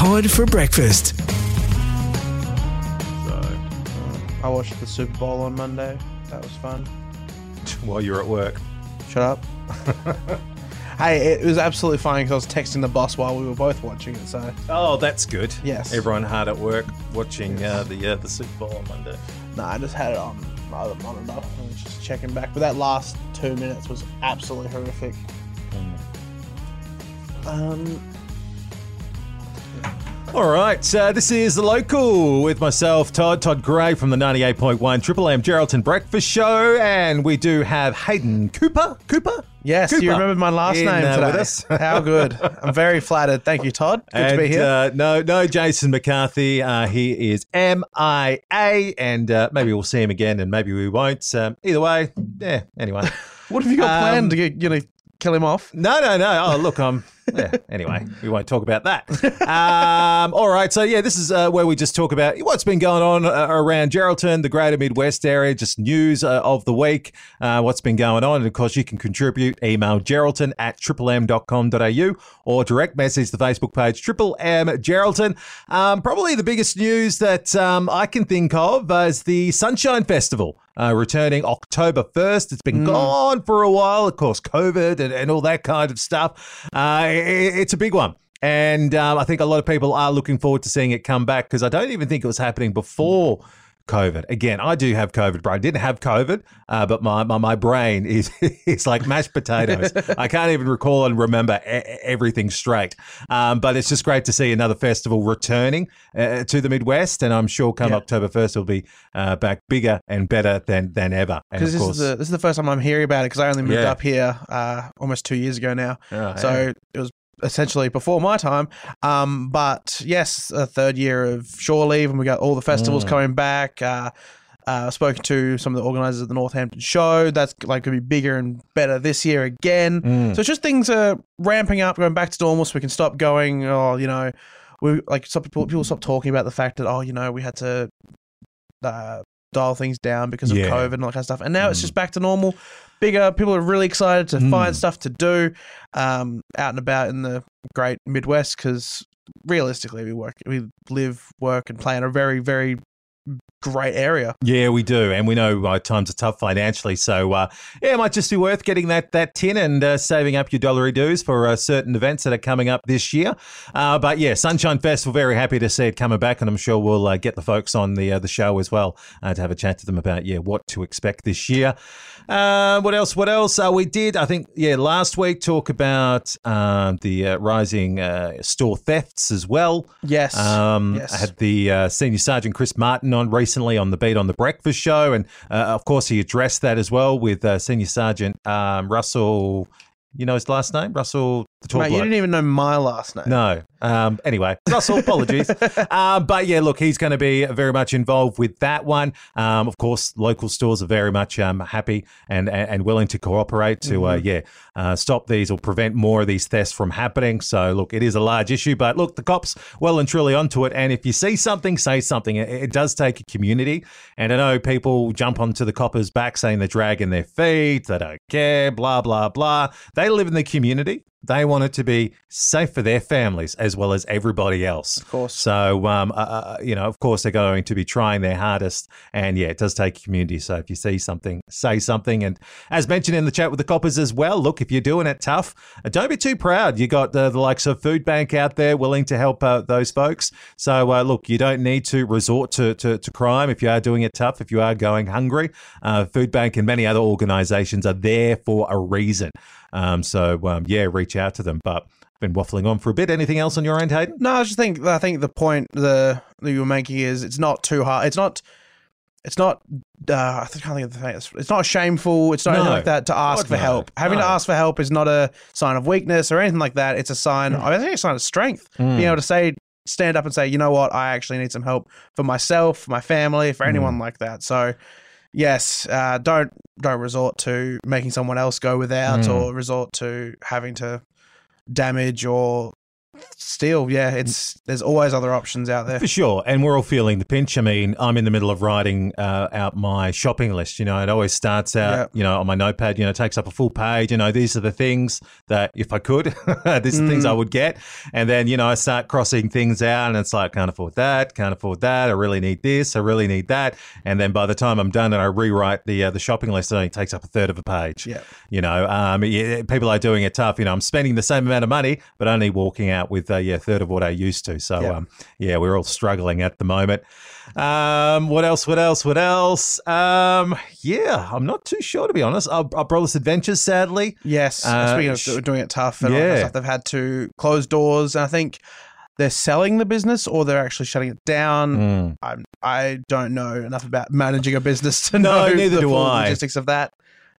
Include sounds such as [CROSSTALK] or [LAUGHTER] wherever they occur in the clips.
Todd for breakfast. So, I watched the Super Bowl on Monday. That was fun. [LAUGHS] While you're at work. Shut up. [LAUGHS] hey, it was absolutely fine because I was texting the boss while we were both watching it. So Oh, that's good. Yes. Everyone hard at work watching uh, the uh, the Super Bowl on Monday. no, I just had it on my other monitor. I was just checking back, but that last two minutes was absolutely horrific. Um, All right, uh, this is the local with myself, Todd, Todd Gray from the 98.1 Triple M Geraldton Breakfast Show, and we do have Hayden Cooper. Cooper? yes, Cooper you remembered my last in, name uh, today. with us. [LAUGHS] How good! I'm very flattered. Thank you, Todd. Good and, to be here. Uh, no, no, Jason McCarthy. Uh, he is MIA, and uh, maybe we'll see him again, and maybe we won't. Um, either way, yeah. Anyway, [LAUGHS] what have you got um, planned to get, you know kill him off? no, no, no. Oh, look, I'm. Yeah, anyway, we won't talk about that. Um, all right, so yeah, this is uh, where we just talk about what's been going on uh, around Geraldton, the greater Midwest area, just news uh, of the week, uh, what's been going on. And of course, you can contribute. Email geraldton at triplem.com.au or direct message the Facebook page Triple M Geraldton. Um, probably the biggest news that um, I can think of is the Sunshine Festival. Uh, returning October 1st. It's been gone for a while, of course, COVID and, and all that kind of stuff. Uh, i- it's a big one. And um, I think a lot of people are looking forward to seeing it come back because I don't even think it was happening before COVID. Again, I do have COVID, but I didn't have COVID, uh, but my, my, my brain is [LAUGHS] is like mashed potatoes. I can't even recall and remember e- everything straight. Um, but it's just great to see another festival returning uh, to the Midwest, and I'm sure come Yeah. October 1st it'll be uh, back bigger and better than than ever. Because this course, is the this is the first time I'm hearing about it because I only moved Yeah. up here uh, almost two years ago now. Oh, so yeah. it was essentially before my time. Um, but yes, a third year of shore leave, and we got all the festivals Mm. coming back. Uh, uh, spoken to some of the organisers of the Northampton show. That's like going to be bigger and better this year again. Mm. So it's just things are ramping up, going back to normal, so we can stop going. Oh, you know, we like some people people stop talking about the fact that oh, you know, we had to uh, dial things down because of Yeah. COVID and all that kind of stuff. And now it's Mm. just back to normal. Bigger people are really excited to Mm. find stuff to do um, out and about in the great Midwest because realistically, we work, we live, work, and play in a very, very great area. Yeah, we do, and we know uh, times are tough financially. So, uh, yeah, it might just be worth getting that that tin and uh, saving up your dollary dues for uh, certain events that are coming up this year. Uh, but yeah, Sunshine Festival, very happy to see it coming back, and I'm sure we'll uh, get the folks on the uh, the show as well uh, to have a chat to them about yeah what to expect this year. Uh, what else? What else? Uh, we did, I think, yeah, last week talk about um, the uh, rising uh, store thefts as well. Yes. Um, Yes. I had the uh, senior sergeant Chris Martin on recently on the beat on the breakfast show, and uh, of course he addressed that as well with uh, senior sergeant um, Russell. You know his last name, Russell. The tall Mate, you didn't even know my last name. No. Um, anyway, Russell, apologies. [LAUGHS] um, but yeah, look, he's going to be very much involved with that one. Um, of course, local stores are very much um, happy and, and, willing to cooperate to, uh, yeah, uh, stop these or prevent more of these thefts from happening. So, look, it is a large issue, but look, the cops well and truly onto it. And if you see something, say something. It, it does take a community. And I know people jump onto the coppers' back saying they're dragging their feet, they don't care, blah, blah, blah. They live in the community. They want it to be safe for their families as well as everybody else. Of course. So, um, uh, uh, you know, of course, they're going to be trying their hardest. And yeah, it does take community. So if you see something, say something. And as mentioned in the chat with the coppers as well, look, if you're doing it tough, uh, don't be too proud. You got the, the likes of Food Bank out there willing to help uh, those folks. So uh, look, you don't need to resort to, to, to crime if you are doing it tough, if you are going hungry. Uh, Food Bank and many other organizations are there for a reason. Um, so um, yeah, reach out to them. But I've been waffling on for a bit. Anything else on your end, Hayden? No, I just think I think the point the that you were making is it's not too hard. It's not. It's not. Uh, I can't think of the thing. It's, it's not shameful. It's not anything like that to ask God, for no. help. Having to ask for help is not a sign of weakness or anything like that. It's a sign. Hmm. I think it's a sign of strength. Hmm. Being able to say, stand up and say, you know what, I actually need some help for myself, for my family, for hmm. anyone like that. So, yes, uh, don't don't resort to making someone else go without, Mm. or resort to having to damage or still, yeah, it's there's always other options out there. For sure, and we're all feeling the pinch. I mean, I'm in the middle of writing uh, out my shopping list. You know, it always starts out, Yep. you know, on my notepad. You know, takes up a full page. You know, these are the things that if I could, [LAUGHS] these are the things I would get. And then you know, I start crossing things out, and it's like, can't afford that, can't afford that. I really need this, I really need that. And then by the time I'm done and I rewrite the uh, the shopping list, it only takes up a third of a page. Yep. You know, um, yeah, people are doing it tough. You know, I'm spending the same amount of money, but only walking out with uh, yeah, a third of what I used to. So, Yeah. um, yeah, we're all struggling at the moment. Um, what else? What else? What else? Um, yeah, I'm not too sure to be honest. Our, Abrolhos Adventures, sadly. Yes. Uh, Speaking of sh- doing it tough and all that Yeah. stuff, they've had to close doors. And I think they're selling the business or they're actually shutting it down. Mm. I I don't know enough about managing a business to No, know neither the do I. logistics of that.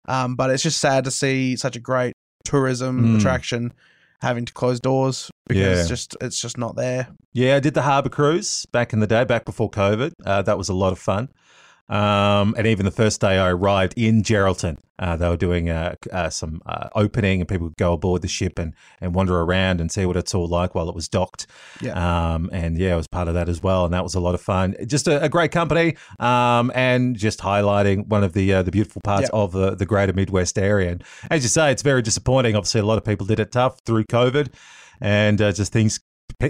Um, but it's just sad to see such a great tourism Mm. attraction having to close doors because Yeah. it's just it's just not there. Yeah, I did the Harbour Cruise back in the day, back before COVID. Uh, that was a lot of fun. Um, and even the first day I arrived in Geraldton, uh, they were doing uh, uh, some uh, opening, and people could go aboard the ship and, and wander around and see what it's all like while it was docked. Yeah. Um, and yeah, I was part of that as well, and that was a lot of fun. Just a, a great company, um, and just highlighting one of the uh, the beautiful parts Yeah. of the the greater Midwest area. And as you say, it's very disappointing. Obviously, a lot of people did it tough through COVID, and uh, just things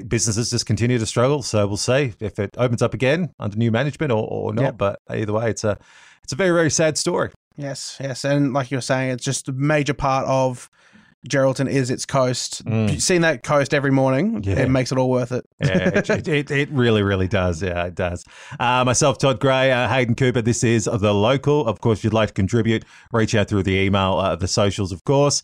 businesses just continue to struggle. So we'll see if it opens up again under new management or, or not. Yeah. But either way, it's a it's a very very sad story. Yes, yes, and like you were saying, it's just a major part of Geraldton is its coast. Mm. Seeing that coast every morning, Yeah. it makes it all worth it. Yeah, it, [LAUGHS] it, it, it really, really does. Yeah, it does. Uh, myself, Todd Gray, uh, Hayden Cooper. This is the local. Of course, if you'd like to contribute, reach out through the email, uh, the socials, of course.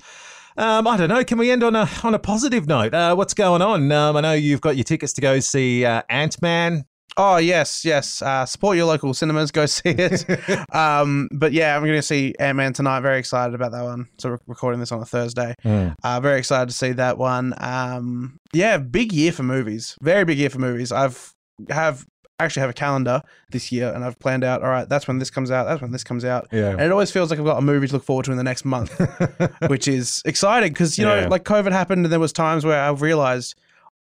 Um, I don't know. Can we end on a on a positive note? Uh, what's going on? Um, I know you've got your tickets to go see uh, Ant Man. Oh yes, yes. Uh, support your local cinemas. Go see it. [LAUGHS] um, but yeah, I'm going to see Ant Man tonight. Very excited about that one. So we're recording this on a Thursday. Uh, very excited to see that one. Um, yeah, big year for movies. Very big year for movies. I've have actually have a calendar this year, and I've planned out. All right, that's when this comes out. That's when this comes out. Yeah. And it always feels like I've got a movie to look forward to in the next month, [LAUGHS] which is exciting because you know, Yeah. like COVID happened, and there was times where I realized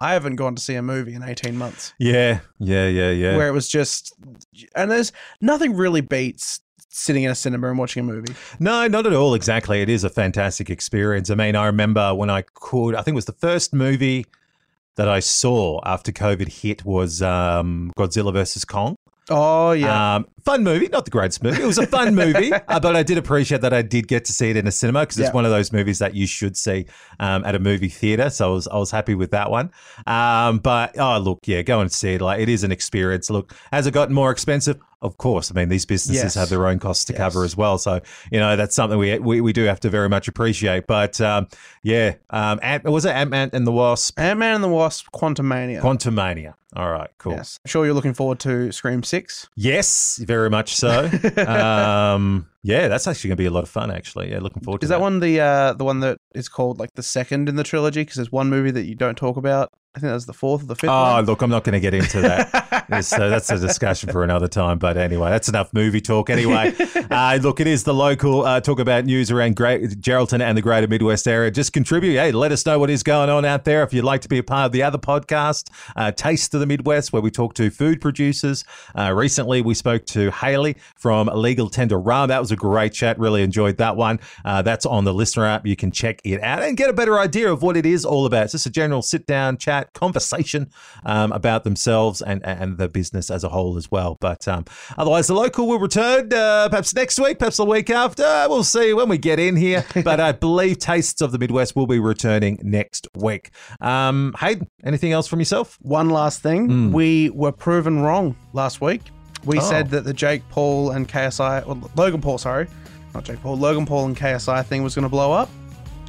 I haven't gone to see a movie in 18 months Yeah, yeah, yeah, yeah. where it was just and there's nothing really beats sitting in a cinema and watching a movie. No, not at all. Exactly. It is a fantastic experience. I mean, I remember when I could, I think it was the first movie that I saw after COVID hit was um, Godzilla versus Kong. Oh yeah. Um, fun movie, not the greatest movie. It was a fun movie, [LAUGHS] uh, but I did appreciate that I did get to see it in a cinema because it's one of those movies that you should see um, at a movie theater. So I was I was happy with that one. Um, but oh look, yeah, go and see it. Like it is an experience. Look, has it gotten more expensive? Of course. I mean, these businesses Yes. have their own costs to Yes. cover as well. So you know that's something we we, we do have to very much appreciate. But um, yeah, um, Ant, was it Ant Man and the Wasp? Ant Man and the Wasp, Quantumania. Quantum Mania. All right, cool. Yes. I'm sure you're looking forward to Scream Six. Yes, very much so. [LAUGHS] um, yeah, that's actually going to be a lot of fun. Actually, yeah, looking forward to Is that one the uh, the one that is called like the second in the trilogy? Because there's one movie that you don't talk about. I think that's the fourth or the fifth. Oh, one. look, I'm not going to get into that. [LAUGHS] It's, uh, that's a discussion for another time. But anyway, that's enough movie talk. Anyway, [LAUGHS] uh, look, it is the local uh, talk about news around Great Geraldton and the greater Midwest area. Just contribute. Hey, let us know what is going on out there. If you'd like to be a part of the other podcast, uh, Taste of the Midwest, where we talk to food producers. Uh, recently, we spoke to Haley from Legal Tender Rum. That was a great chat. Really enjoyed that one. Uh, that's on the listener app. You can check it out and get a better idea of what it is all about. It's just a general sit down chat conversation um, about themselves and and the business as a whole as well. But um, otherwise, the local will return uh, perhaps next week, perhaps the week after. We'll see when we get in here. [LAUGHS] But I believe Tastes of the Midwest will be returning next week. Um, Hayden, anything else from yourself? One last thing, Mm. we were proven wrong last week. We Oh. said that the Jake Paul and KSI, Logan Paul, sorry, not Jake Paul, Logan Paul and KSI thing was going to blow up,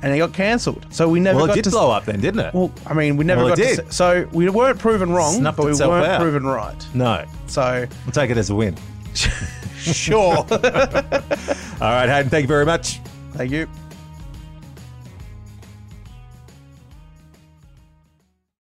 and it got cancelled. So we never Well, got it did to. blow up then, didn't it? Well, I mean, we never Well, it got did. to. s- So we weren't proven wrong, Snuffed but we itself weren't out. proven right. no, So we'll take it as a win. [LAUGHS] [LAUGHS] sure. All right, Hayden, thank you very much. Thank you.